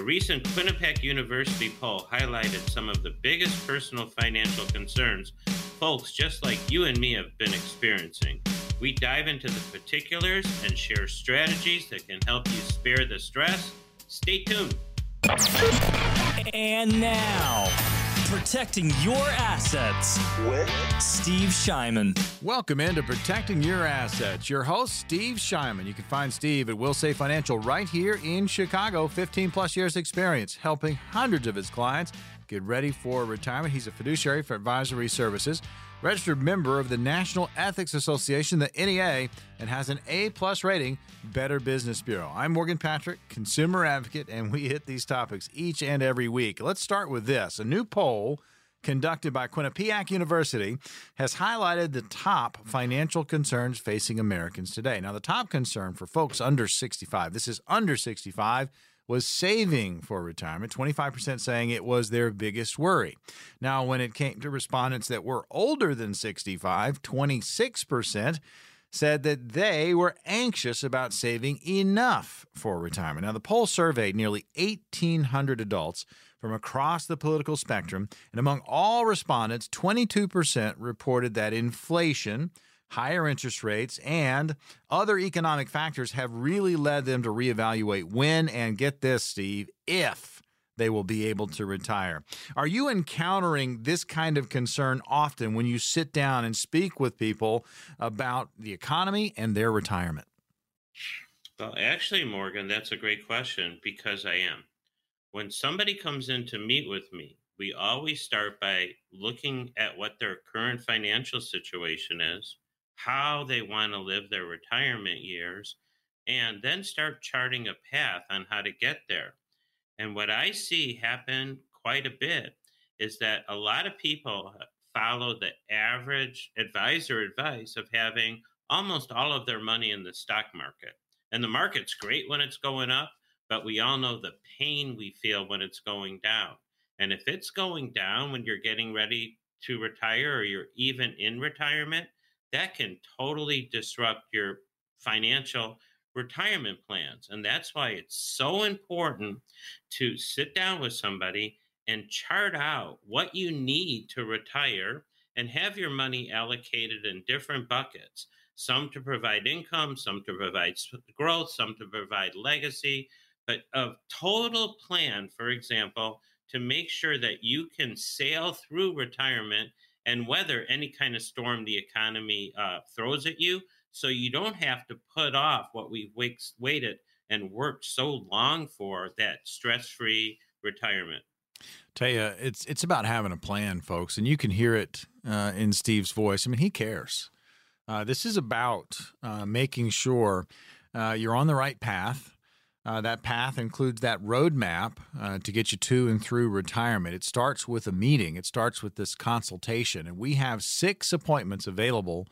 A recent Quinnipiac University poll highlighted some of the biggest personal financial concerns folks just like you and me have been experiencing. We dive into the particulars and share strategies that can help you spare the stress. Stay tuned. And now, protecting your assets with Steve Shyman. Welcome into Protecting Your Assets. Your host, Steve Shyman. You can find Steve at Wilsave Financial right here in Chicago. 15 plus years experience helping hundreds of his clients get ready for retirement. He's a fiduciary for advisory services, registered member of the National Ethics Association, the NEA, and has an A plus rating, Better Business Bureau. I'm Morgan Patrick, consumer advocate, and we hit these topics each and every week. Let's start with this. A new poll conducted by Quinnipiac University has highlighted the top financial concerns facing Americans today. Now, the top concern for folks under 65, this is under 65, was saving for retirement, 25% saying it was their biggest worry. Now, when it came to respondents that were older than 65, 26% said that they were anxious about saving enough for retirement. Now, the poll surveyed nearly 1,800 adults from across the political spectrum, and among all respondents, 22% reported that inflation, higher interest rates, and other economic factors have really led them to reevaluate when and get this, Steve, if they will be able to retire. Are you encountering this kind of concern often when you sit down and speak with people about the economy and their retirement? Well, actually, Morgan, that's a great question because I am. When somebody comes in to meet with me, we always start by looking at what their current financial situation is, how they want to live their retirement years, and then start charting a path on how to get there. And what I see happen quite a bit is that a lot of people follow the average advisor advice of having almost all of their money in the stock market. And the market's great when it's going up, but we all know the pain we feel when it's going down. And if it's going down when you're getting ready to retire or you're even in retirement, that can totally disrupt your financial retirement plans. And that's why it's so important to sit down with somebody and chart out what you need to retire and have your money allocated in different buckets some to provide income, some to provide growth, some to provide legacy, but a total plan, for example, to make sure that you can sail through retirement and weather any kind of storm the economy uh, throws at you so you don't have to put off what we've waited and worked so long for that stress-free retirement. Tell you, it's it's about having a plan, folks, and you can hear it uh, in Steve's voice. I mean, he cares. Uh, this is about uh, making sure uh, you're on the right path. Uh, that path includes that roadmap uh, to get you to and through retirement. It starts with a meeting. It starts with this consultation, and we have six appointments available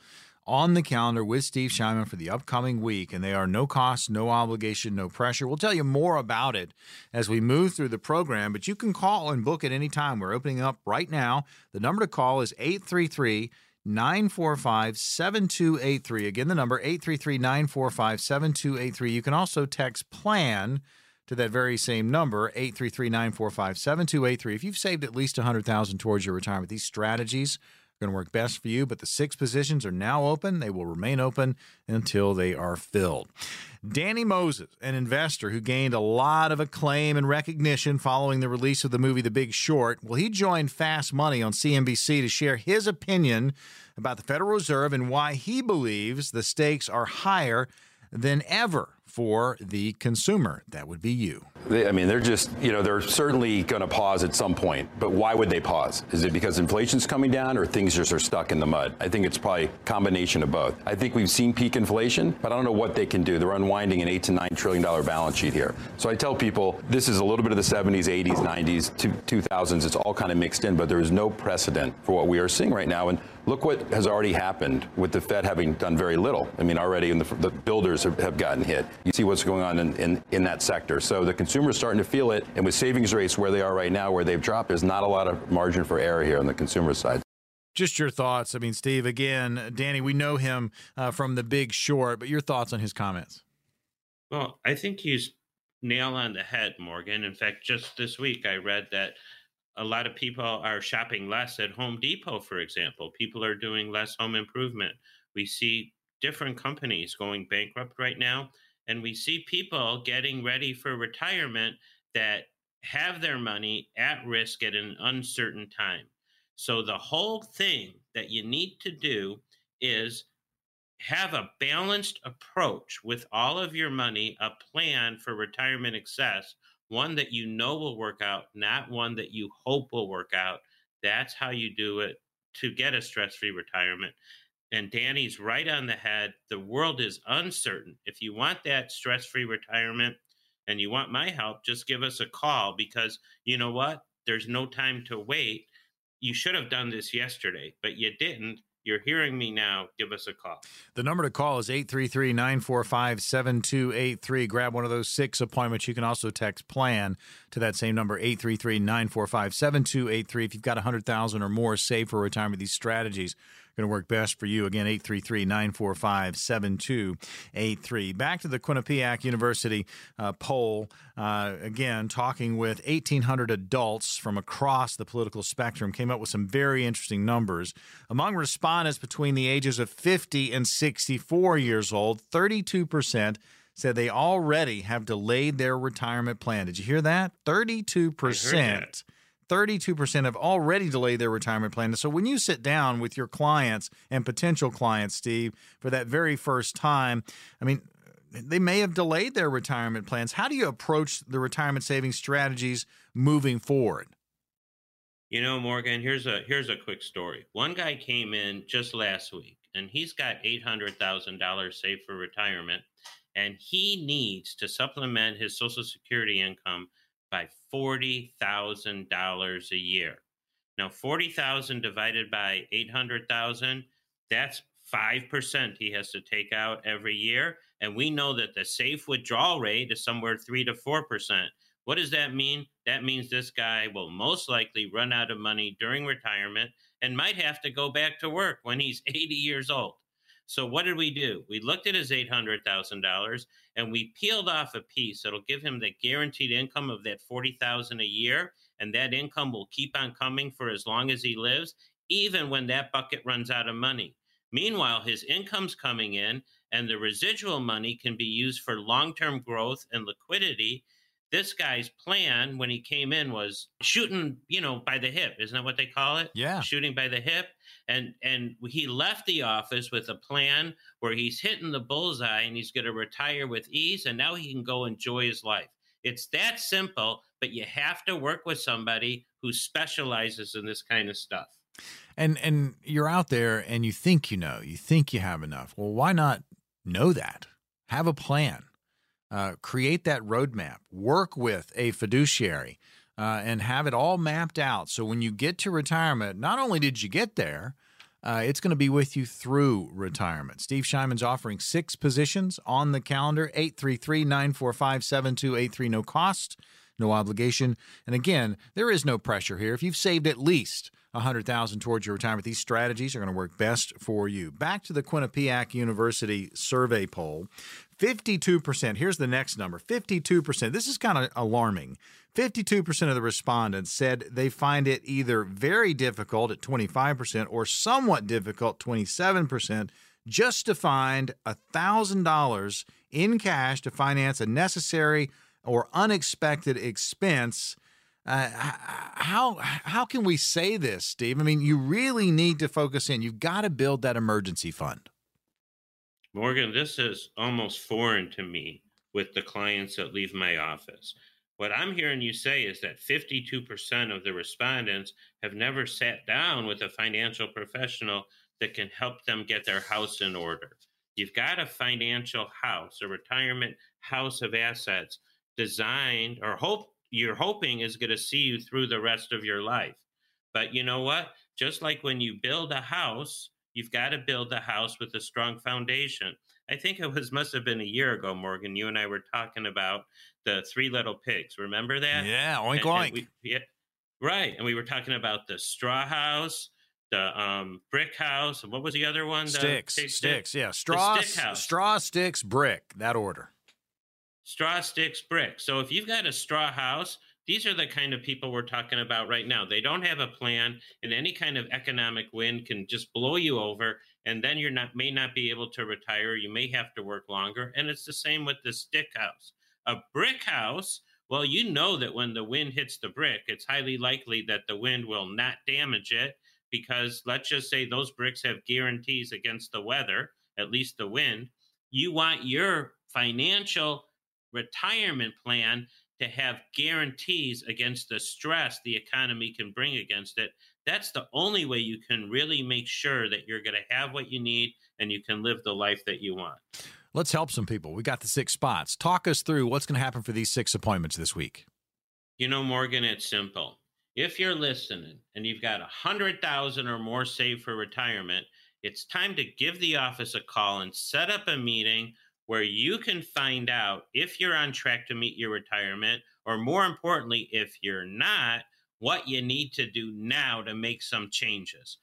on the calendar with Steve Shyman for the upcoming week, and they are no cost, no obligation, no pressure. We'll tell you more about it as we move through the program, but you can call and book at any time. We're opening up right now. The number to call is 833 945 7283. Again, the number 833 945 7283. You can also text PLAN to that very same number 833 945 7283. If you've saved at least 100000 towards your retirement, these strategies going to work best for you, but the six positions are now open. They will remain open until they are filled. Danny Moses, an investor who gained a lot of acclaim and recognition following the release of the movie The Big Short, well, he joined Fast Money on CNBC to share his opinion about the Federal Reserve and why he believes the stakes are higher than ever for the consumer. That would be you. I mean, they're just, you know, they're certainly going to pause at some point. But why would they pause? Is it because inflation's coming down or things just are stuck in the mud? I think it's probably a combination of both. I think we've seen peak inflation, but I don't know what they can do. They're unwinding an 8 to 9 trillion dollar balance sheet here. So I tell people this is a little bit of the 70s, 80s, 90s, 2000s. It's all kind of mixed in, but there is no precedent for what we are seeing right now. And look what has already happened with the Fed having done very little. I mean, already the, the builders have, have gotten hit. You see what's going on in, in, in that sector. So the consumer's starting to feel it. And with savings rates where they are right now, where they've dropped, there's not a lot of margin for error here on the consumer side. Just your thoughts. I mean, Steve, again, Danny, we know him uh, from The Big Short, but your thoughts on his comments? Well, I think he's nail on the head, Morgan. In fact, just this week I read that a lot of people are shopping less at Home Depot, for example. People are doing less home improvement. We see different companies going bankrupt right now, and we see people getting ready for retirement that have their money at risk at an uncertain time. So, the whole thing that you need to do is have a balanced approach with all of your money, a plan for retirement success, one that you know will work out, not one that you hope will work out. That's how you do it to get a stress free retirement. And Danny's right on the head. The world is uncertain. If you want that stress free retirement and you want my help, just give us a call because you know what? There's no time to wait. You should have done this yesterday, but you didn't you're hearing me now, give us a call. The number to call is 833 945 7283. Grab one of those six appointments. You can also text PLAN to that same number, 833 945 7283. If you've got 100000 or more saved for retirement, these strategies going to work best for you. Again, 833 945 7283. Back to the Quinnipiac University uh, poll. Uh, again, talking with 1,800 adults from across the political spectrum, came up with some very interesting numbers. Among respondents between the ages of 50 and 64 years old, 32% said they already have delayed their retirement plan. Did you hear that? 32%. 32% have already delayed their retirement plan. So when you sit down with your clients and potential clients, Steve, for that very first time, I mean, they may have delayed their retirement plans. How do you approach the retirement savings strategies moving forward? You know, Morgan, here's a here's a quick story. One guy came in just last week and he's got $800,000 saved for retirement and he needs to supplement his social security income by $40,000 a year. Now, 40,000 divided by 800,000, that's 5% he has to take out every year. And we know that the safe withdrawal rate is somewhere 3 to 4%. What does that mean? That means this guy will most likely run out of money during retirement and might have to go back to work when he's 80 years old. So what did we do? We looked at his $800,000 and we peeled off a piece that'll give him the guaranteed income of that 40,000 a year and that income will keep on coming for as long as he lives even when that bucket runs out of money. Meanwhile, his income's coming in and the residual money can be used for long-term growth and liquidity this guy's plan when he came in was shooting, you know, by the hip. Isn't that what they call it? Yeah. Shooting by the hip. And and he left the office with a plan where he's hitting the bullseye and he's going to retire with ease and now he can go enjoy his life. It's that simple, but you have to work with somebody who specializes in this kind of stuff. And and you're out there and you think you know, you think you have enough. Well, why not know that? Have a plan uh, create that roadmap, work with a fiduciary, uh, and have it all mapped out. So when you get to retirement, not only did you get there, uh, it's going to be with you through retirement. Steve Shyman's offering six positions on the calendar 833 945 7283. No cost, no obligation. And again, there is no pressure here. If you've saved at least 100000 towards your retirement, these strategies are going to work best for you. Back to the Quinnipiac University survey poll. 52%, here's the next number 52%. This is kind of alarming. 52% of the respondents said they find it either very difficult at 25% or somewhat difficult 27% just to find $1,000 in cash to finance a necessary or unexpected expense. Uh, how how can we say this, Steve? I mean, you really need to focus in. You've got to build that emergency fund. Morgan, this is almost foreign to me with the clients that leave my office. What I'm hearing you say is that 52% of the respondents have never sat down with a financial professional that can help them get their house in order. You've got a financial house, a retirement house of assets designed or hope you're hoping is going to see you through the rest of your life. But you know what? Just like when you build a house, You've got to build a house with a strong foundation. I think it was must have been a year ago, Morgan. You and I were talking about the three little pigs. Remember that? Yeah, oink and, oink. And we, yeah, right. And we were talking about the straw house, the um, brick house, and what was the other one? Sticks, sticks. Stick? Yeah, straw, stick straw, sticks, brick. That order. straw sticks brick. So if you've got a straw house, these are the kind of people we're talking about right now. They don't have a plan, and any kind of economic wind can just blow you over, and then you're not may not be able to retire. You may have to work longer, and it's the same with the stick house. A brick house, well, you know that when the wind hits the brick, it's highly likely that the wind will not damage it because let's just say those bricks have guarantees against the weather, at least the wind. You want your financial retirement plan to have guarantees against the stress the economy can bring against it. That's the only way you can really make sure that you're going to have what you need and you can live the life that you want. Let's help some people. We got the six spots. Talk us through what's going to happen for these six appointments this week. You know, Morgan, it's simple. If you're listening and you've got a hundred thousand or more saved for retirement, it's time to give the office a call and set up a meeting where you can find out if you're on track to meet your retirement, or more importantly, if you're not, what you need to do now to make some changes.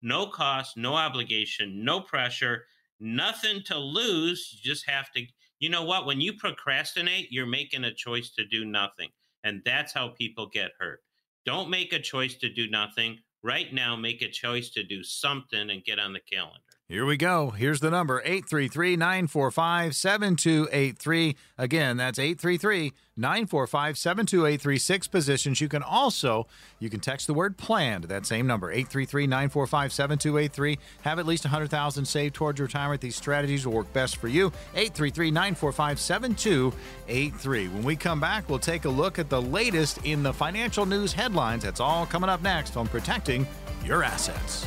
No cost, no obligation, no pressure, nothing to lose. You just have to, you know what? When you procrastinate, you're making a choice to do nothing. And that's how people get hurt. Don't make a choice to do nothing. Right now, make a choice to do something and get on the calendar. Here we go. Here's the number 833 945 7283. Again, that's 833 945 7283. Six positions. You can also you can text the word plan to that same number 833 945 7283. Have at least 100000 saved towards retirement. These strategies will work best for you. 833 945 7283. When we come back, we'll take a look at the latest in the financial news headlines. That's all coming up next on protecting your assets.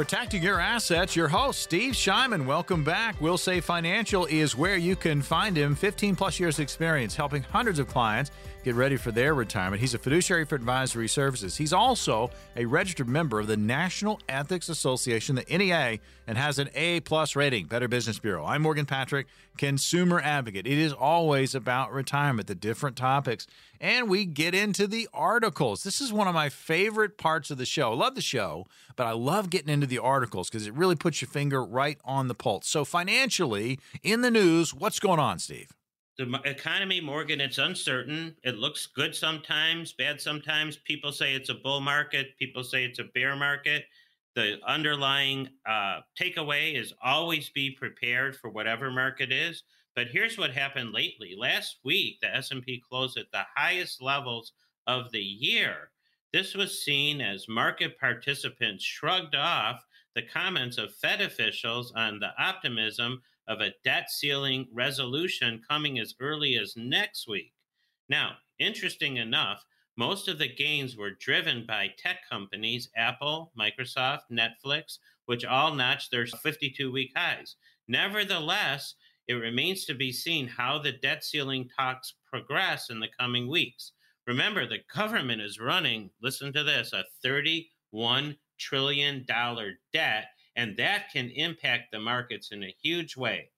Protecting your assets, your host, Steve Shyman. Welcome back. Wilsave Financial is where you can find him. 15 plus years experience helping hundreds of clients get ready for their retirement. He's a fiduciary for advisory services. He's also a registered member of the National Ethics Association, the NEA, and has an A plus rating, Better Business Bureau. I'm Morgan Patrick, consumer advocate. It is always about retirement, the different topics, and we get into the articles. This is one of my favorite parts of the show. I love the show, but I love getting into the articles because it really puts your finger right on the pulse. So, financially, in the news, what's going on, Steve? The economy, Morgan, it's uncertain. It looks good sometimes, bad sometimes. People say it's a bull market. People say it's a bear market. The underlying uh, takeaway is always be prepared for whatever market is. But here's what happened lately. Last week, the S&P closed at the highest levels of the year. This was seen as market participants shrugged off the comments of Fed officials on the optimism of a debt ceiling resolution coming as early as next week. Now, interesting enough, most of the gains were driven by tech companies Apple, Microsoft, Netflix, which all notched their 52 week highs. Nevertheless, it remains to be seen how the debt ceiling talks progress in the coming weeks. Remember, the government is running, listen to this, a $31 trillion debt and that can impact the markets in a huge way.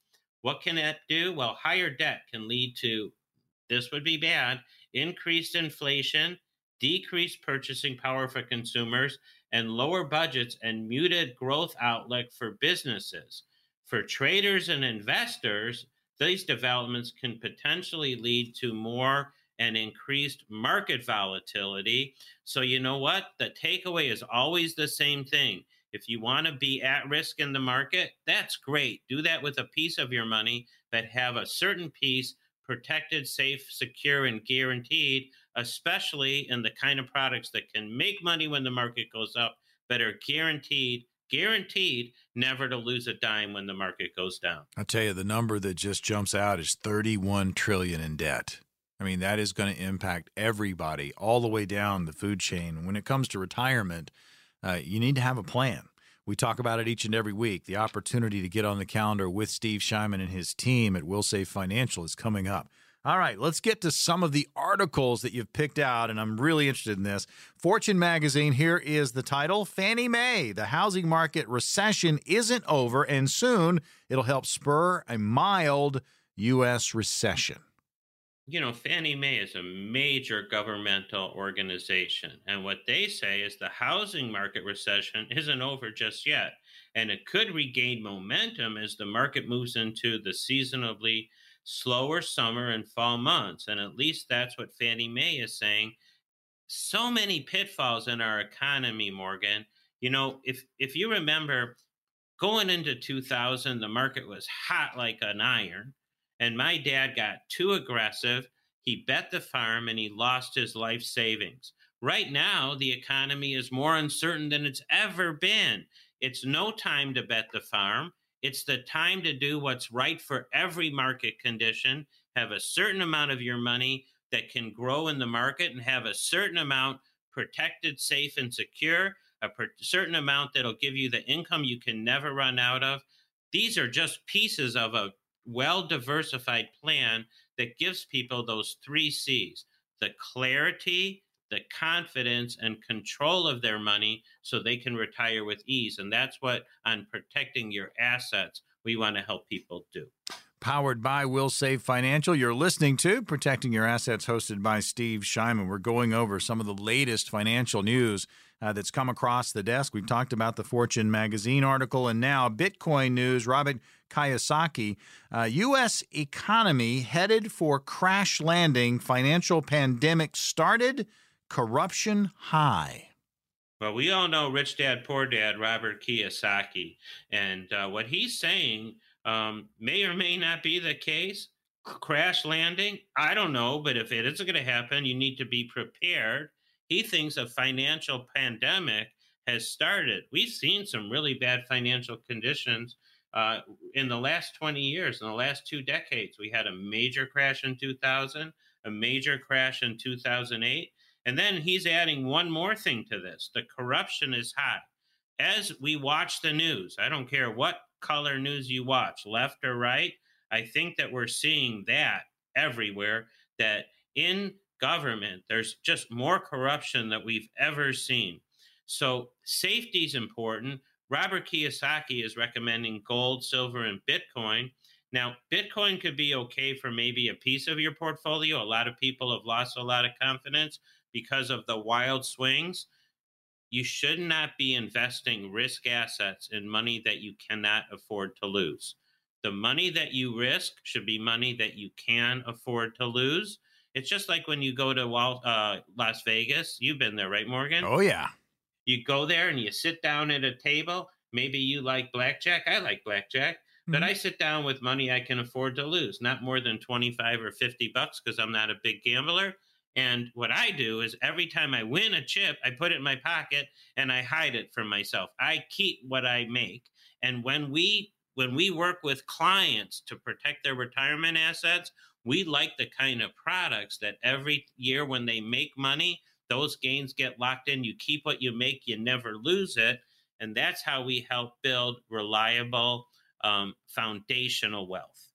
What can that do? Well, higher debt can lead to this would be bad increased inflation, decreased purchasing power for consumers, and lower budgets and muted growth outlook for businesses. For traders and investors, these developments can potentially lead to more and increased market volatility. So, you know what? The takeaway is always the same thing. If you want to be at risk in the market, that's great. Do that with a piece of your money, but have a certain piece protected, safe, secure, and guaranteed, especially in the kind of products that can make money when the market goes up, but are guaranteed guaranteed never to lose a dime when the market goes down. I'll tell you the number that just jumps out is 31 trillion in debt. I mean, that is going to impact everybody all the way down the food chain. When it comes to retirement, uh, you need to have a plan. We talk about it each and every week. The opportunity to get on the calendar with Steve Shyman and his team at Wilsave Financial is coming up. All right, let's get to some of the articles that you've picked out, and I'm really interested in this. Fortune magazine, here is the title Fannie Mae, the housing market recession isn't over, and soon it'll help spur a mild U.S. recession. You know, Fannie Mae is a major governmental organization. And what they say is the housing market recession isn't over just yet. And it could regain momentum as the market moves into the seasonably slower summer and fall months. And at least that's what Fannie Mae is saying. So many pitfalls in our economy, Morgan. You know, if if you remember going into 2000, the market was hot like an iron. And my dad got too aggressive. He bet the farm and he lost his life savings. Right now, the economy is more uncertain than it's ever been. It's no time to bet the farm. It's the time to do what's right for every market condition, have a certain amount of your money that can grow in the market and have a certain amount protected, safe, and secure, a per- certain amount that'll give you the income you can never run out of. These are just pieces of a well diversified plan that gives people those three C's the clarity, the confidence, and control of their money so they can retire with ease. And that's what, on protecting your assets, we want to help people do. Powered by Wilsave Financial. You're listening to Protecting Your Assets, hosted by Steve Shyman. We're going over some of the latest financial news uh, that's come across the desk. We've talked about the Fortune magazine article and now Bitcoin news. Robert Kiyosaki, uh, U.S. economy headed for crash landing. Financial pandemic started, corruption high. Well, we all know Rich Dad Poor Dad, Robert Kiyosaki, and uh, what he's saying um, may or may not be the case. Crash landing, I don't know, but if it is going to happen, you need to be prepared. He thinks a financial pandemic has started. We've seen some really bad financial conditions uh, in the last 20 years, in the last two decades. We had a major crash in 2000, a major crash in 2008. And then he's adding one more thing to this the corruption is high. As we watch the news, I don't care what color news you watch, left or right, I think that we're seeing that everywhere, that in government, there's just more corruption that we've ever seen. So safety is important. Robert Kiyosaki is recommending gold, silver, and Bitcoin. Now, Bitcoin could be okay for maybe a piece of your portfolio. A lot of people have lost a lot of confidence because of the wild swings. You should not be investing risk assets in money that you cannot afford to lose. The money that you risk should be money that you can afford to lose. It's just like when you go to uh, Las Vegas. You've been there, right, Morgan? Oh, yeah. You go there and you sit down at a table. Maybe you like blackjack. I like blackjack. Mm-hmm. But I sit down with money I can afford to lose, not more than 25 or 50 bucks because I'm not a big gambler. And what I do is every time I win a chip, I put it in my pocket and I hide it from myself. I keep what I make. And when we when we work with clients to protect their retirement assets, we like the kind of products that every year when they make money, those gains get locked in. You keep what you make, you never lose it. And that's how we help build reliable um, foundational wealth.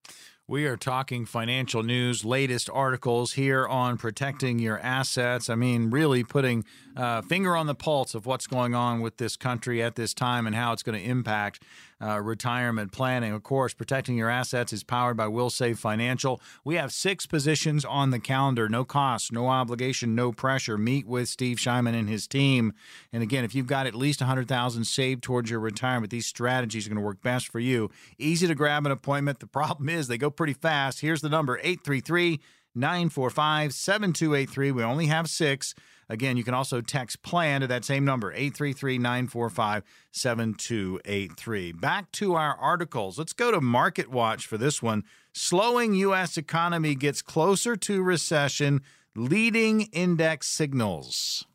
We are talking financial news, latest articles here on protecting your assets. I mean, really putting uh, finger on the pulse of what's going on with this country at this time and how it's going to impact uh, retirement planning. Of course, protecting your assets is powered by Wilsave Financial. We have six positions on the calendar, no cost, no obligation, no pressure. Meet with Steve Shyman and his team. And again, if you've got at least 100000 saved towards your retirement, these strategies are going to work best for you. Easy to grab an appointment. The problem is they go pretty fast. Here's the number 833 945 7283. We only have six. Again, you can also text PLAN to that same number, 833 945 7283. Back to our articles. Let's go to Market Watch for this one. Slowing U.S. economy gets closer to recession, leading index signals.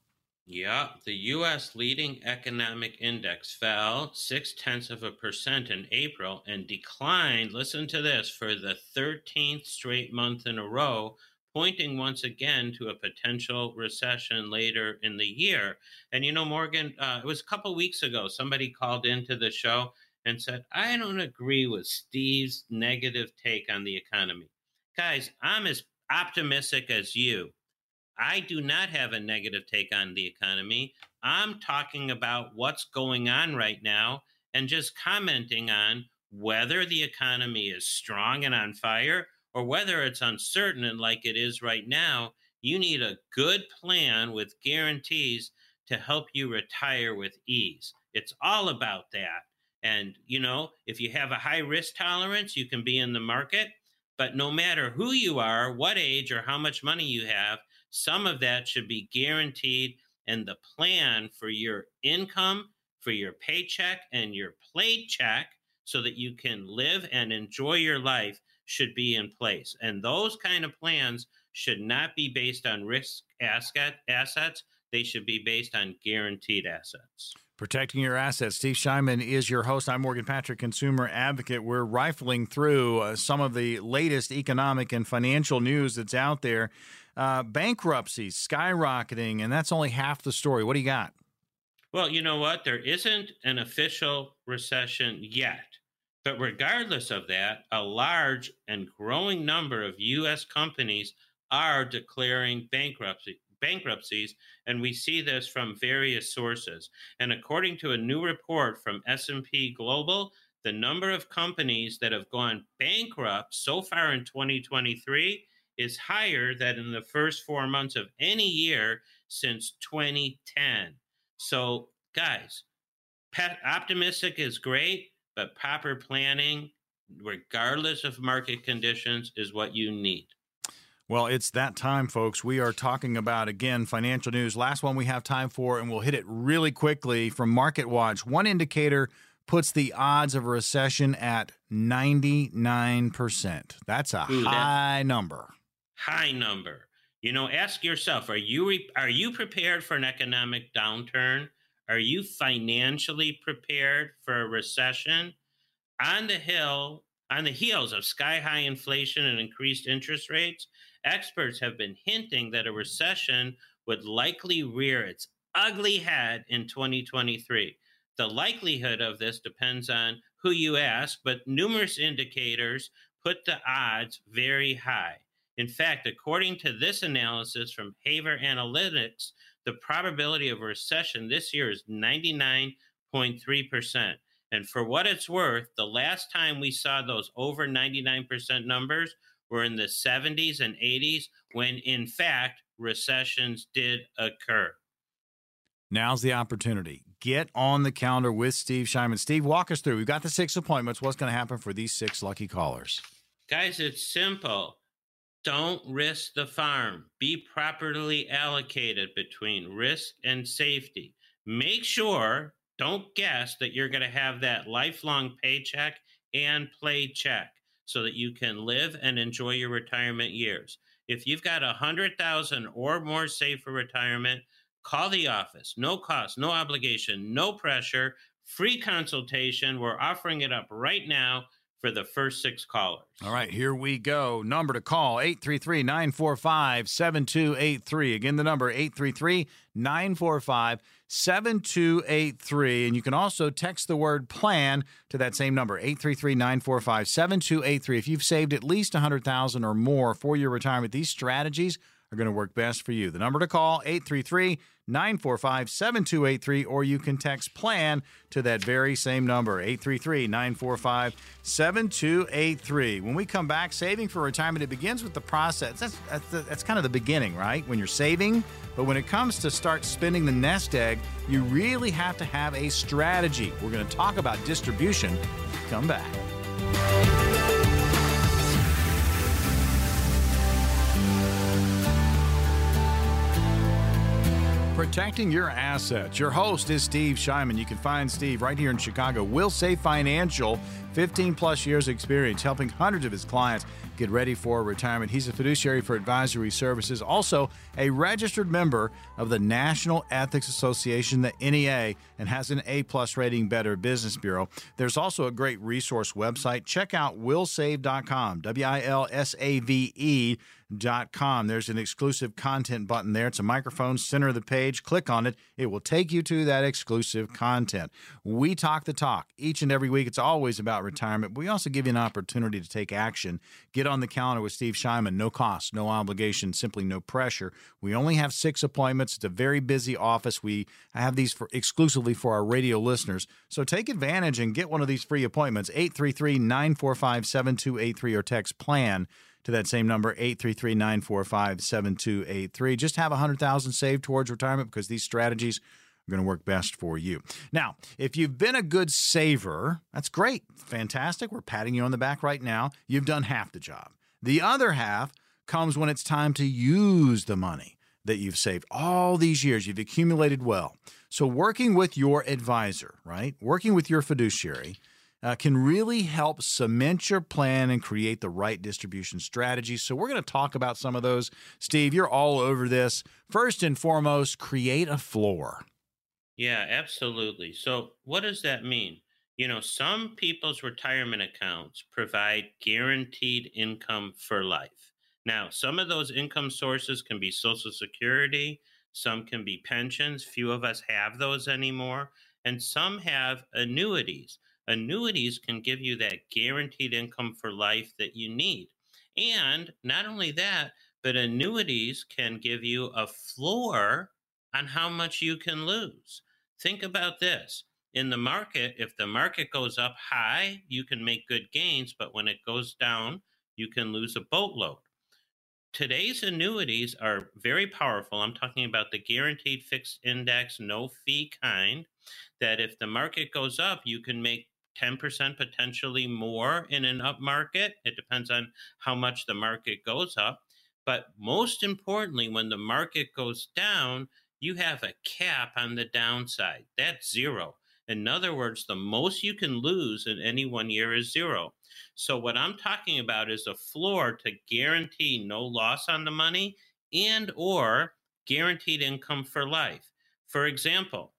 Yeah, the U.S. leading economic index fell six tenths of a percent in April and declined, listen to this, for the 13th straight month in a row pointing once again to a potential recession later in the year. And you know, Morgan, uh, it was a couple weeks ago, somebody called into the show and said, I don't agree with Steve's negative take on the economy. Guys, I'm as optimistic as you. I do not have a negative take on the economy. I'm talking about what's going on right now and just commenting on whether the economy is strong and on fire or whether it's uncertain and like it is right now, you need a good plan with guarantees to help you retire with ease. It's all about that. And, you know, if you have a high risk tolerance, you can be in the market. But no matter who you are, what age, or how much money you have, some of that should be guaranteed. And the plan for your income, for your paycheck, and your play check so that you can live and enjoy your life should be in place. And those kind of plans should not be based on risk asset, assets. They should be based on guaranteed assets. Protecting your assets. Steve Shyman is your host. I'm Morgan Patrick, consumer advocate. We're rifling through uh, some of the latest economic and financial news that's out there. Uh, bankruptcies skyrocketing, and that's only half the story. What do you got? Well, you know what? There isn't an official recession yet. But regardless of that, a large and growing number of U.S. companies are declaring bankruptcy bankruptcies and we see this from various sources and according to a new report from S&P Global the number of companies that have gone bankrupt so far in 2023 is higher than in the first 4 months of any year since 2010 so guys optimistic is great but proper planning regardless of market conditions is what you need well, it's that time, folks. We are talking about, again, financial news. Last one we have time for, and we'll hit it really quickly from Market Watch. One indicator puts the odds of a recession at 99%. That's a Ooh, high number. High number. You know, ask yourself, are you re- are you prepared for an economic downturn? Are you financially prepared for a recession? On the hill, on the heels of sky high inflation and increased interest rates, experts have been hinting that a recession would likely rear its ugly head in 2023. The likelihood of this depends on who you ask, but numerous indicators put the odds very high. In fact, according to this analysis from Haver Analytics, the probability of a recession this year is 99.3%. And for what it's worth, the last time we saw those over 99% numbers were in the 70s and 80s when, in fact, recessions did occur. Now's the opportunity. Get on the calendar with Steve Shyman. Steve, walk us through. We've got the six appointments. What's going to happen for these six lucky callers? Guys, it's simple. Don't risk the farm. Be properly allocated between risk and safety. Make sure, don't guess that you're going to have that lifelong paycheck and play check so that you can live and enjoy your retirement years. If you've got a hundred thousand or more saved for retirement, call the office. No cost, no obligation, no pressure, free consultation. We're offering it up right now for the first six callers. All right, here we go. Number to call 833 945 7283. Again, the number 833 945 7283. And you can also text the word plan to that same number 833 945 7283. If you've saved at least 100000 or more for your retirement, these strategies are going to work best for you. The number to call 833 945 7283 or you can text plan to that very same number 833 945 7283. When we come back, saving for retirement it begins with the process. That's that's, the, that's kind of the beginning, right? When you're saving, but when it comes to start spending the nest egg, you really have to have a strategy. We're going to talk about distribution. Come back. Protecting your assets. Your host is Steve Shyman. You can find Steve right here in Chicago. Wilsave Financial, 15 plus years experience helping hundreds of his clients get ready for retirement. He's a fiduciary for advisory services, also a registered member of the National Ethics Association, the NEA, and has an A plus rating Better Business Bureau. There's also a great resource website. Check out wilsave.com, W I L S A V E com. There's an exclusive content button there. It's a microphone, center of the page. Click on it. It will take you to that exclusive content. We talk the talk each and every week. It's always about retirement. But we also give you an opportunity to take action. Get on the calendar with Steve Shyman. No cost, no obligation, simply no pressure. We only have six appointments. It's a very busy office. We have these for exclusively for our radio listeners. So take advantage and get one of these free appointments. 833 945 7283 or text plan to that same number, 833-945-7283. Just have 100000 saved towards retirement because these strategies are going to work best for you. Now, if you've been a good saver, that's great. Fantastic. We're patting you on the back right now. You've done half the job. The other half comes when it's time to use the money that you've saved all these years. You've accumulated well. So, working with your advisor, right? Working with your fiduciary uh, can really help cement your plan and create the right distribution strategy. So, we're going to talk about some of those. Steve, you're all over this. First and foremost, create a floor. Yeah, absolutely. So, what does that mean? You know, some people's retirement accounts provide guaranteed income for life. Now, some of those income sources can be Social Security, some can be pensions. Few of us have those anymore. And some have annuities. Annuities can give you that guaranteed income for life that you need. And not only that, but annuities can give you a floor on how much you can lose. Think about this. In the market, if the market goes up high, you can make good gains, but when it goes down, you can lose a boatload today's annuities are very powerful. I'm talking about the guaranteed fixed index, no fee kind, that if the market goes up, you can make 10% potentially more in an up market. It depends on how much the market goes up. But most importantly, when the market goes down, you have a cap on the downside. That's zero. In other words, the most you can lose in any one year is zero. So what I'm talking about is a floor to guarantee no loss on the money and or guaranteed income for life. For example,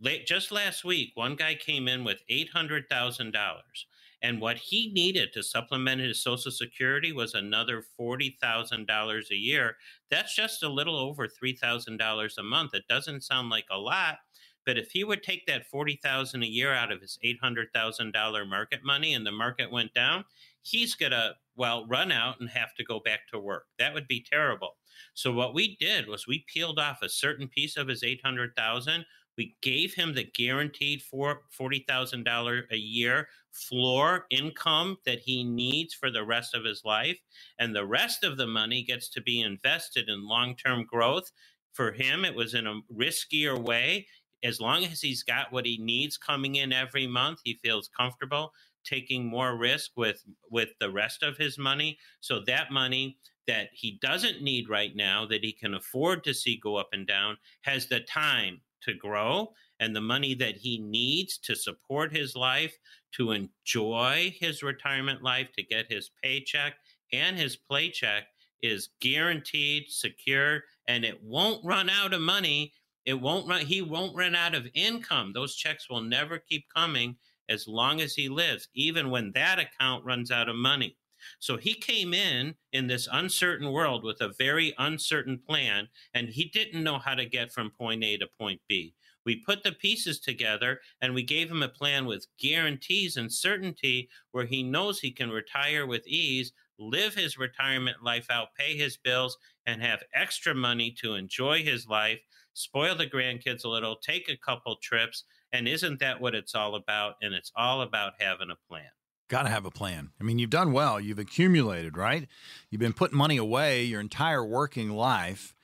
late, just last week, one guy came in with $800,000 and what he needed to supplement his social security was another $40,000 a year. That's just a little over $3,000 a month. It doesn't sound like a lot, but if he would take that $40,000 a year out of his eight hundred thousand dollar market money, and the market went down, he's gonna well run out and have to go back to work. That would be terrible. So what we did was we peeled off a certain piece of his eight hundred thousand. We gave him the guaranteed for forty thousand dollar a year floor income that he needs for the rest of his life, and the rest of the money gets to be invested in long term growth. For him, it was in a riskier way as long as he's got what he needs coming in every month, he feels comfortable taking more risk with with the rest of his money. So that money that he doesn't need right now, that he can afford to see go up and down, has the time to grow and the money that he needs to support his life, to enjoy his retirement life, to get his paycheck and his playcheck is guaranteed, secure, and it won't run out of money it won't run, he won't run out of income. Those checks will never keep coming as long as he lives, even when that account runs out of money. So he came in in this uncertain world with a very uncertain plan, and he didn't know how to get from point A to point B. We put the pieces together and we gave him a plan with guarantees and certainty where he knows he can retire with ease, live his retirement life out, pay his bills, and have extra money to enjoy his life spoil the grandkids a little, take a couple trips. And isn't that what it's all about? And it's all about having a plan. Got to have a plan. I mean, you've done well. You've accumulated, right? You've been putting money away your entire working life.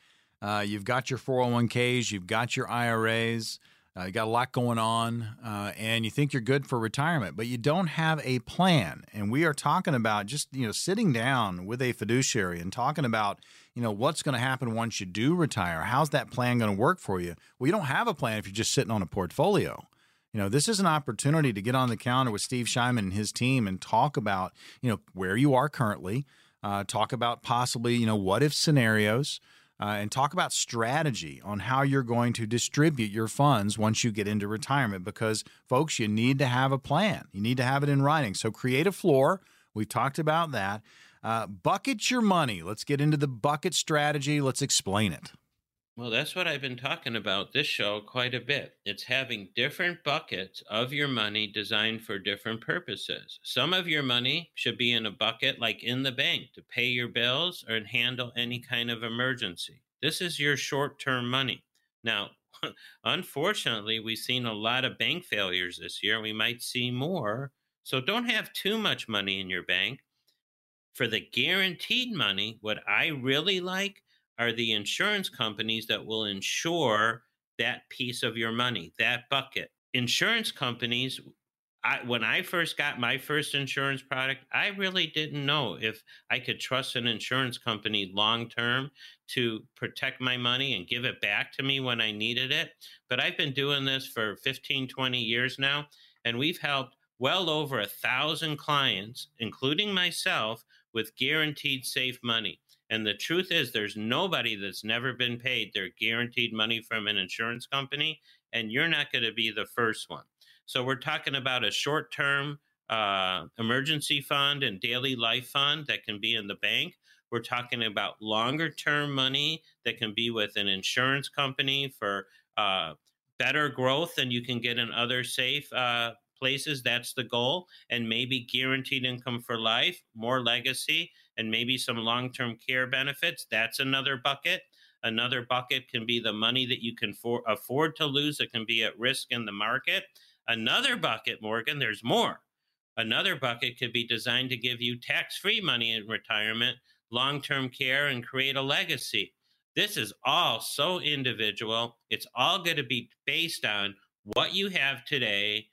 Uh, you've got your 401ks, you've got your IRAs. Uh, you got a lot going on, uh, and you think you're good for retirement, but you don't have a plan. And we are talking about just you know sitting down with a fiduciary and talking about you know what's going to happen once you do retire. How's that plan going to work for you? Well, you don't have a plan if you're just sitting on a portfolio. You know, this is an opportunity to get on the counter with Steve Shyman and his team and talk about you know where you are currently. Uh, talk about possibly you know what if scenarios uh, and talk about strategy on how you're going to distribute your funds once you get into retirement. Because, folks, you need to have a plan, you need to have it in writing. So, create a floor. We've talked about that. Uh, bucket your money. Let's get into the bucket strategy. Let's explain it. Well, that's what I've been talking about this show quite a bit. It's having different buckets of your money designed for different purposes. Some of your money should be in a bucket like in the bank to pay your bills or handle any kind of emergency. This is your short term money. Now, unfortunately, we've seen a lot of bank failures this year. We might see more. So don't have too much money in your bank For the guaranteed money, what I really like are the insurance companies that will insure that piece of your money, that bucket. Insurance companies, I, when I first got my first insurance product, I really didn't know if I could trust an insurance company long term to protect my money and give it back to me when I needed it. But I've been doing this for 15, 20 years now, and we've helped well over a thousand clients, including myself, with guaranteed safe money. And the truth is, there's nobody that's never been paid their guaranteed money from an insurance company, and you're not going to be the first one. So we're talking about a short term uh, emergency fund and daily life fund that can be in the bank. We're talking about longer term money that can be with an insurance company for uh, better growth than you can get in other safe uh, places. That's the goal. And maybe guaranteed income for life, more legacy, and maybe some long term care benefits. That's another bucket. Another bucket can be the money that you can for, afford to lose that can be at risk in the market. Another bucket, Morgan, there's more. Another bucket could be designed to give you tax free money in retirement, long term care, and create a legacy. This is all so individual. It's all going to be based on what you have today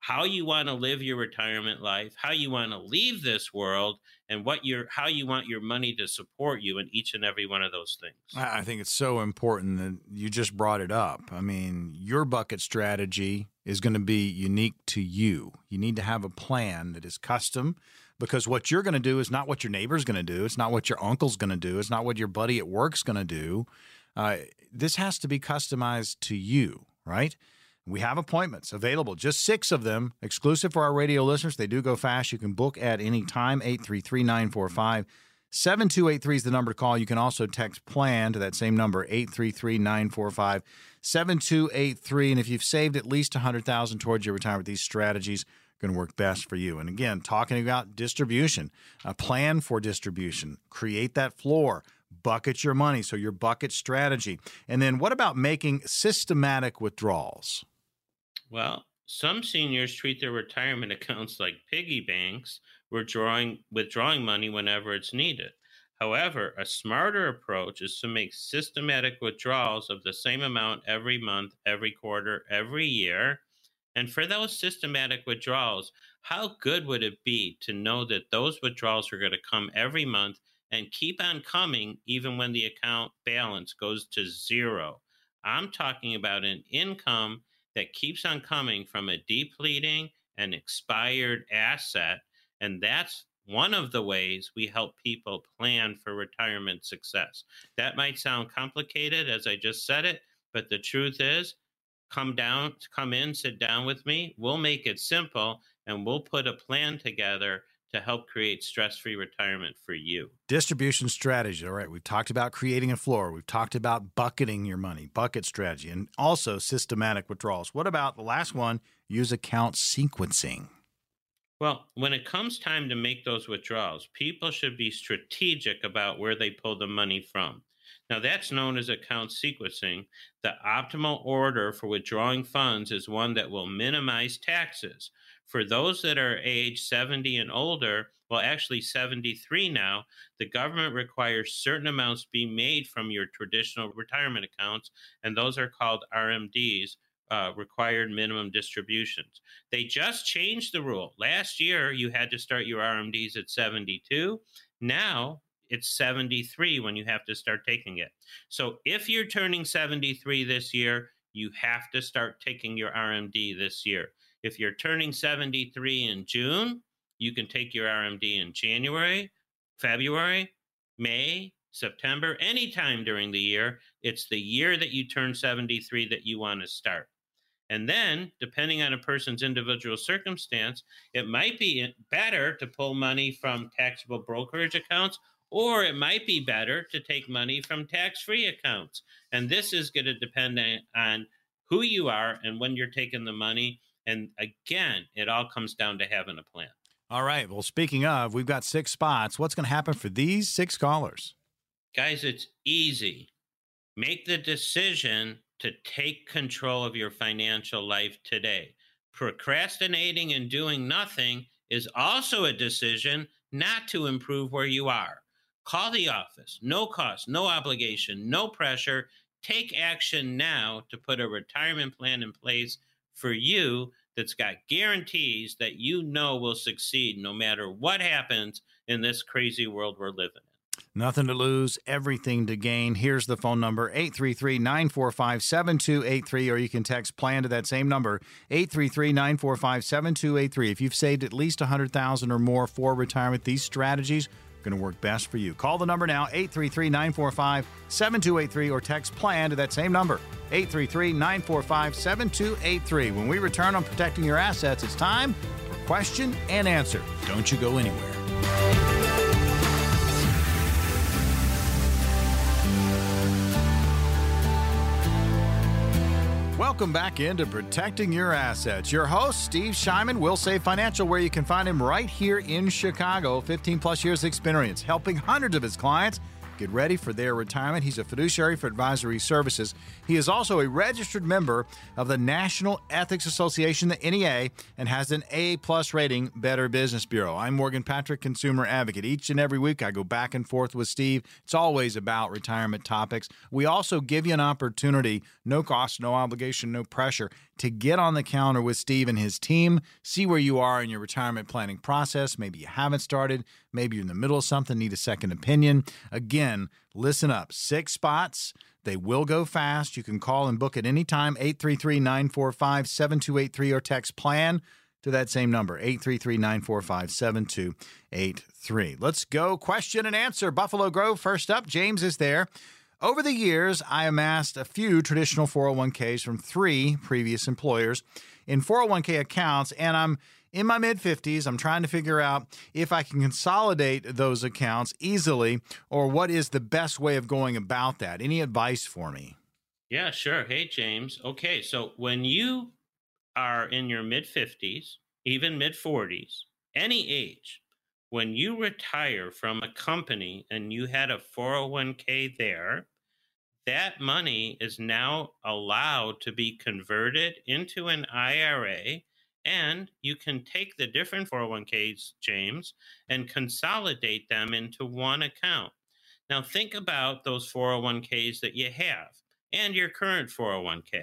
how you want to live your retirement life, how you want to leave this world, and what your how you want your money to support you in each and every one of those things. I think it's so important that you just brought it up. I mean, your bucket strategy is going to be unique to you. You need to have a plan that is custom because what you're going to do is not what your neighbor's going to do. It's not what your uncle's going to do. It's not what your buddy at work's going to do. Uh, this has to be customized to you, right? We have appointments available, just six of them, exclusive for our radio listeners. They do go fast. You can book at any time, 833 945 7283 is the number to call. You can also text PLAN to that same number, 833 945 7283. And if you've saved at least 100000 towards your retirement, these strategies are going to work best for you. And again, talking about distribution, a plan for distribution, create that floor bucket your money. So, your bucket strategy. And then, what about making systematic withdrawals? Well, some seniors treat their retirement accounts like piggy banks, withdrawing, withdrawing money whenever it's needed. However, a smarter approach is to make systematic withdrawals of the same amount every month, every quarter, every year. And for those systematic withdrawals, how good would it be to know that those withdrawals are going to come every month and keep on coming even when the account balance goes to zero? I'm talking about an income that keeps on coming from a depleting and expired asset. And that's one of the ways we help people plan for retirement success. That might sound complicated as I just said it, but the truth is, come down, come in, sit down with me. We'll make it simple and we'll put a plan together to help create stress free retirement for you. Distribution strategy. All right. We've talked about creating a floor. We've talked about bucketing your money, bucket strategy, and also systematic withdrawals. What about the last one? Use account sequencing. Well, when it comes time to make those withdrawals, people should be strategic about where they pull the money from. Now, that's known as account sequencing. The optimal order for withdrawing funds is one that will minimize taxes. For those that are age 70 and older, well, actually 73 now, the government requires certain amounts be made from your traditional retirement accounts, and those are called RMDs. Uh, required minimum distributions. They just changed the rule. Last year, you had to start your RMDs at 72. Now it's 73 when you have to start taking it. So if you're turning 73 this year, you have to start taking your RMD this year. If you're turning 73 in June, you can take your RMD in January, February, May, September, anytime during the year. It's the year that you turn 73 that you want to start. And then, depending on a person's individual circumstance, it might be better to pull money from taxable brokerage accounts, or it might be better to take money from tax free accounts. And this is going to depend on who you are and when you're taking the money and again, it all comes down to having a plan. All right. Well, speaking of, we've got six spots. What's going to happen for these six callers? Guys, it's easy. Make the decision to take control of your financial life today. Procrastinating and doing nothing is also a decision not to improve where you are. Call the office. No cost, no obligation, no pressure. Take action now to put a retirement plan in place for you that's got guarantees that you know will succeed no matter what happens in this crazy world we're living in. Nothing to lose, everything to gain. Here's the phone number 833 945 7283, or you can text plan to that same number 833 945 7283. If you've saved at least 100000 or more for retirement, these strategies going to work best for you. Call the number now, 833 945 7283, or text plan to that same number, 833 945 7283. When we return on protecting your assets, it's time for question and answer. Don't you go anywhere. Welcome back into Protecting Your Assets. Your host, Steve Shyman, Wilsave Financial, where you can find him right here in Chicago. 15 plus years experience helping hundreds of his clients get ready for their retirement. He's a fiduciary for advisory services. He is also a registered member of the National Ethics Association, the NEA, and has an A plus rating, Better Business Bureau. I'm Morgan Patrick, consumer advocate. Each and every week, I go back and forth with Steve. It's always about retirement topics. We also give you an opportunity, no cost, no obligation, no pressure, to get on the counter with Steve and his team, see where you are in your retirement planning process. Maybe you haven't started, maybe you're in the middle of something, need a second opinion. Again, listen up. Six spots. They will go fast. You can call and book at any time 833 945 7283 or text plan to that same number 833 945 7283. Let's go question and answer. Buffalo Grove first up. James is there. Over the years, I amassed a few traditional 401ks from three previous employers in 401k accounts, and I'm in my mid 50s. I'm trying to figure out if I can consolidate those accounts easily or what is the best way of going about that. Any advice for me? Yeah, sure. Hey, James. Okay, so when you are in your mid 50s, even mid 40s, any age, when you retire from a company and you had a 401k there, that money is now allowed to be converted into an IRA. And you can take the different 401ks, James, and consolidate them into one account. Now, think about those 401ks that you have and your current 401k.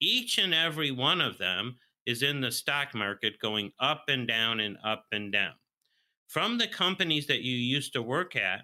Each and every one of them is in the stock market going up and down and up and down from the companies that you used to work at,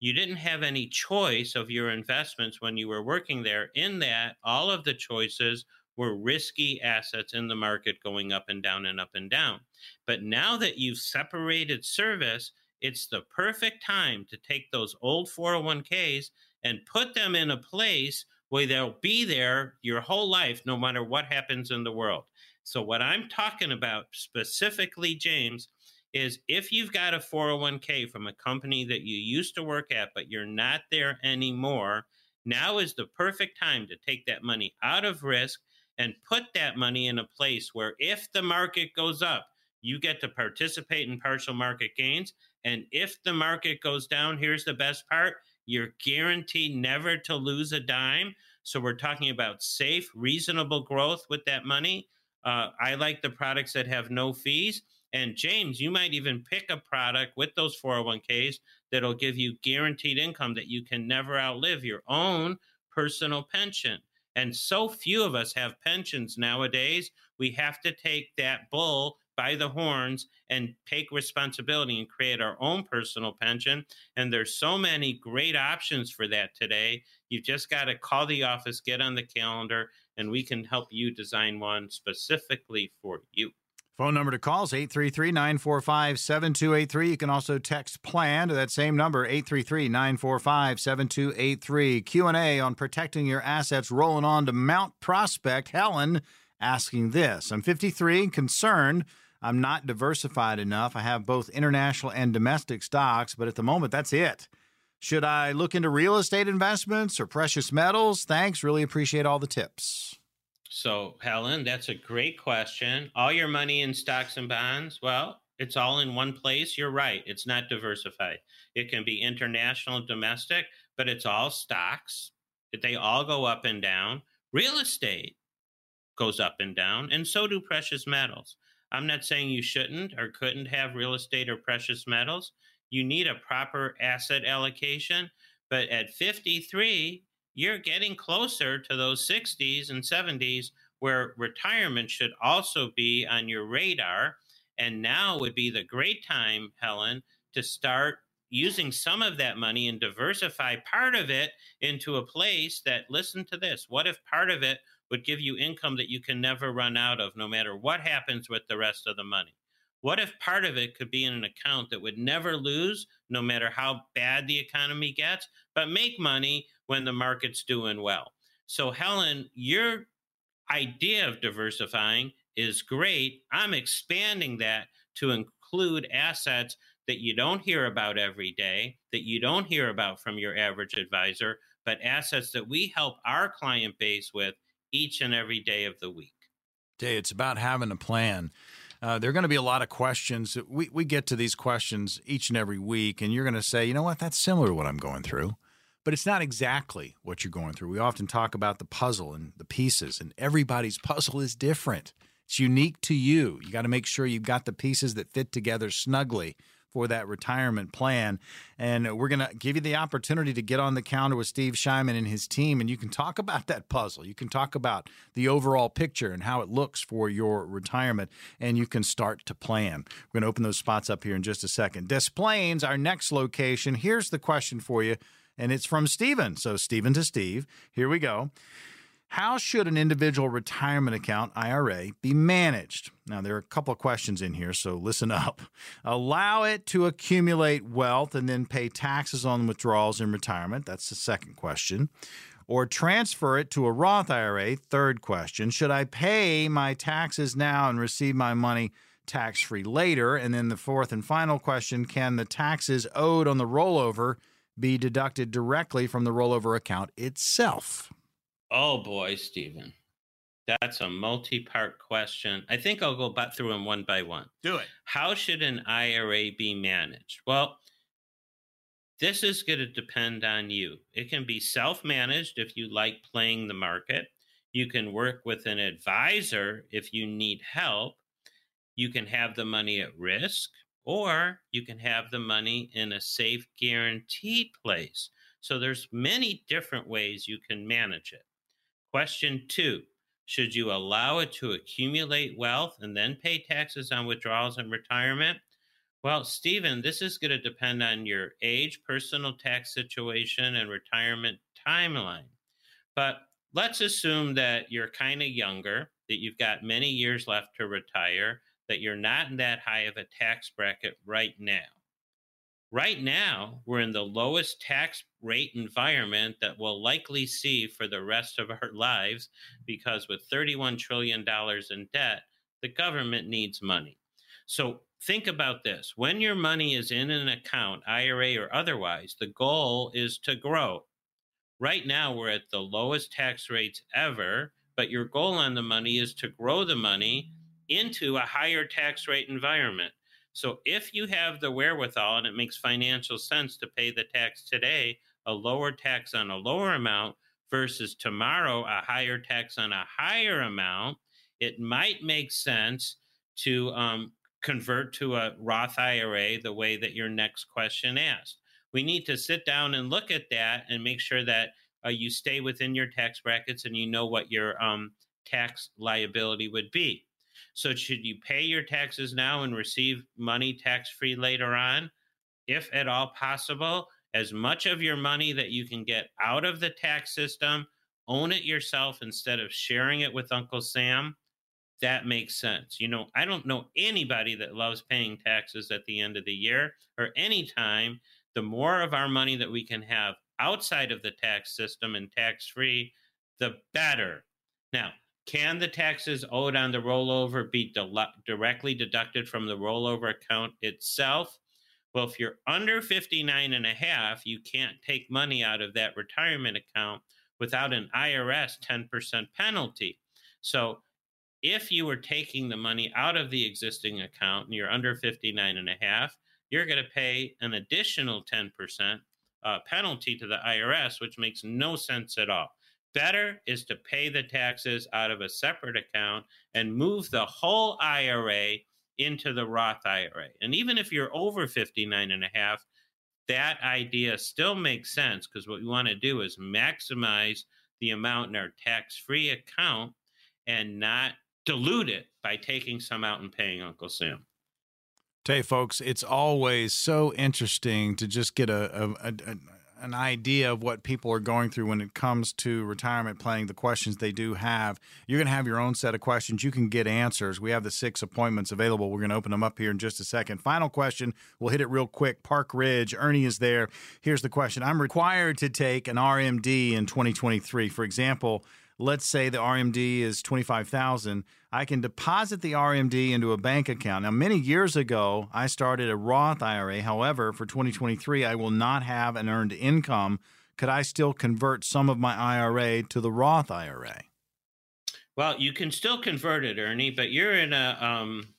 you didn't have any choice of your investments when you were working there, in that all of the choices were risky assets in the market going up and down and up and down. But now that you've separated service, it's the perfect time to take those old 401ks and put them in a place where they'll be there your whole life, no matter what happens in the world. So, what I'm talking about specifically, James, is if you've got a 401k from a company that you used to work at, but you're not there anymore, now is the perfect time to take that money out of risk and put that money in a place where if the market goes up, you get to participate in partial market gains. And if the market goes down, here's the best part you're guaranteed never to lose a dime. So we're talking about safe, reasonable growth with that money. Uh, I like the products that have no fees. And James, you might even pick a product with those 401ks that'll give you guaranteed income that you can never outlive your own personal pension. And so few of us have pensions nowadays. We have to take that bull by the horns and take responsibility and create our own personal pension. And there's so many great options for that today. You've just got to call the office, get on the calendar, and we can help you design one specifically for you. Phone number to call is 833-945-7283. You can also text PLAN to that same number, 833-945-7283. Q&A on protecting your assets rolling on to Mount Prospect. Helen asking this. I'm 53 concerned I'm not diversified enough. I have both international and domestic stocks, but at the moment that's it. Should I look into real estate investments or precious metals? Thanks. Really appreciate all the tips. So, Helen, that's a great question. All your money in stocks and bonds, well, it's all in one place. You're right. It's not diversified. It can be international, domestic, but it's all stocks. They all go up and down. Real estate goes up and down, and so do precious metals. I'm not saying you shouldn't or couldn't have real estate or precious metals. You need a proper asset allocation. But at 53, you're getting closer to those 60s and 70s where retirement should also be on your radar. And now would be the great time, Helen, to start using some of that money and diversify part of it into a place that, listen to this, what if part of it would give you income that you can never run out of no matter what happens with the rest of the money? What if part of it could be in an account that would never lose no matter how bad the economy gets, but make money when the market's doing well? So, Helen, your idea of diversifying is great. I'm expanding that to include assets that you don't hear about every day, that you don't hear about from your average advisor, but assets that we help our client base with each and every day of the week. Day, it's about having a plan. Uh, there are going to be a lot of questions. We, we get to these questions each and every week, and you're going to say, you know what, that's similar to what I'm going through. But it's not exactly what you're going through. We often talk about the puzzle and the pieces, and everybody's puzzle is different. It's unique to you. You got to make sure you've got the pieces that fit together snugly for that retirement plan. And we're going to give you the opportunity to get on the counter with Steve Shyman and his team, and you can talk about that puzzle. You can talk about the overall picture and how it looks for your retirement, and you can start to plan. We're going to open those spots up here in just a second. Des Plaines, our next location. Here's the question for you, and it's from Stephen. So, Stephen to Steve. Here we go. How should an individual retirement account, IRA, be managed? Now, there are a couple of questions in here, so listen up. Allow it to accumulate wealth and then pay taxes on withdrawals in retirement. That's the second question. Or transfer it to a Roth IRA. Third question. Should I pay my taxes now and receive my money tax free later? And then the fourth and final question Can the taxes owed on the rollover be deducted directly from the rollover account itself? Oh boy, Stephen. That's a multi part question. I think I'll go back through them one by one. Do it. How should an IRA be managed? Well, this is going to depend on you. It can be self managed if you like playing the market. You can work with an advisor if you need help. You can have the money at risk, or you can have the money in a safe, guaranteed place. So there's many different ways you can manage it. Question two Should you allow it to accumulate wealth and then pay taxes on withdrawals and retirement? Well, Stephen, this is going to depend on your age, personal tax situation, and retirement timeline. But let's assume that you're kind of younger, that you've got many years left to retire, that you're not in that high of a tax bracket right now. Right now, we're in the lowest tax rate environment that we'll likely see for the rest of our lives because with $31 trillion in debt, the government needs money. So think about this when your money is in an account, IRA or otherwise, the goal is to grow. Right now, we're at the lowest tax rates ever, but your goal on the money is to grow the money into a higher tax rate environment. So if you have the wherewithal and it makes financial sense to pay the tax today, a lower tax on a lower amount versus tomorrow a higher tax on a higher amount, it might make sense to um, convert to a Roth IRA the way that your next question asked. We need to sit down and look at that and make sure that uh, you stay within your tax brackets and you know what your um, tax liability would be. So, should you pay your taxes now and receive money tax free later on? If at all possible, as much of your money that you can get out of the tax system, own it yourself instead of sharing it with Uncle Sam. That makes sense. You know, I don't know anybody that loves paying taxes at the end of the year or any time. The more of our money that we can have outside of the tax system and tax free, the better. Now, can the taxes owed on the rollover be directly deducted from the rollover account itself? Well, if you're under 59 and a half, you can't take money out of that retirement account without an IRS 10% penalty. So if you were taking the money out of the existing account and you're under 59 and a half, you're going to pay an additional 10% uh, penalty to the IRS, which makes no sense at all. Better is to pay the taxes out of a separate account and move the whole IRA into the Roth IRA. And even if you're over 59 and a half, that idea still makes sense because what we want to do is maximize the amount in our tax free account and not dilute it by taking some out and paying Uncle Sam. Hey, folks, it's always so interesting to just get a, a, a, a an idea of what people are going through when it comes to retirement planning, the questions they do have. You're going to have your own set of questions. You can get answers. We have the six appointments available. We're going to open them up here in just a second. Final question. We'll hit it real quick. Park Ridge, Ernie is there. Here's the question I'm required to take an RMD in 2023. For example, let's say the RMD is 25,000, I can deposit the RMD into a bank account. Now, many years ago, I started a Roth IRA. However, for 2023, I will not have an earned income. Could I still convert some of my IRA to the Roth IRA? Well, you can still convert it, Ernie, but you're in a um,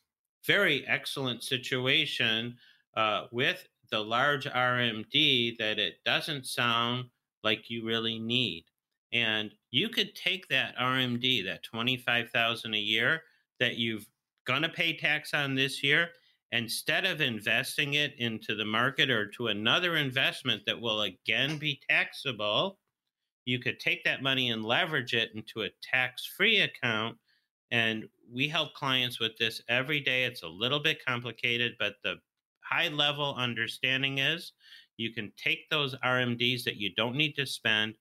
very excellent situation uh, with the large RMD that it doesn't sound like you really need and you could take that RMD, that 25,000 a year that you've going to pay tax on this year, instead of investing it into the market or to another investment that will again be taxable, you could take that money and leverage it into a tax-free account and we help clients with this every day. It's a little bit complicated, but the high level understanding is you can take those RMDs that you don't need to spend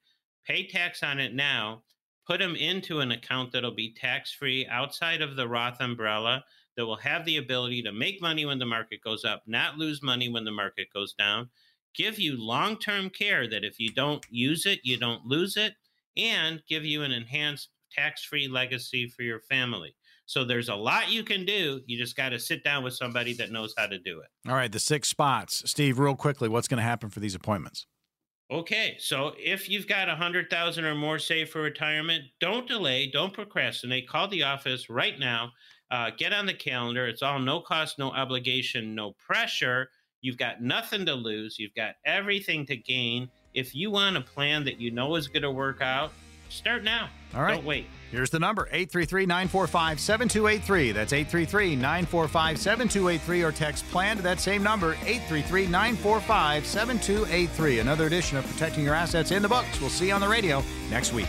pay tax on it now, put them into an account that'll be tax free outside of the Roth umbrella that will have the ability to make money when the market goes up, not lose money when the market goes down, give you long term care that if you don't use it, you don't lose it, and give you an enhanced tax free legacy for your family. So there's a lot you can do. You just got to sit down with somebody that knows how to do it. All right, the six spots. Steve, real quickly, what's going to happen for these appointments? Okay, so if you've got a hundred thousand or more saved for retirement, don't delay, don't procrastinate. Call the office right now. Uh, get on the calendar. It's all no cost, no obligation, no pressure. You've got nothing to lose. You've got everything to gain. If you want a plan that you know is going to work out, start now. All right. Don't wait. Here's the number 833 945 7283. That's 833 945 7283 or text plan to that same number 833 945 7283. Another edition of Protecting Your Assets in the books. We'll see you on the radio next week.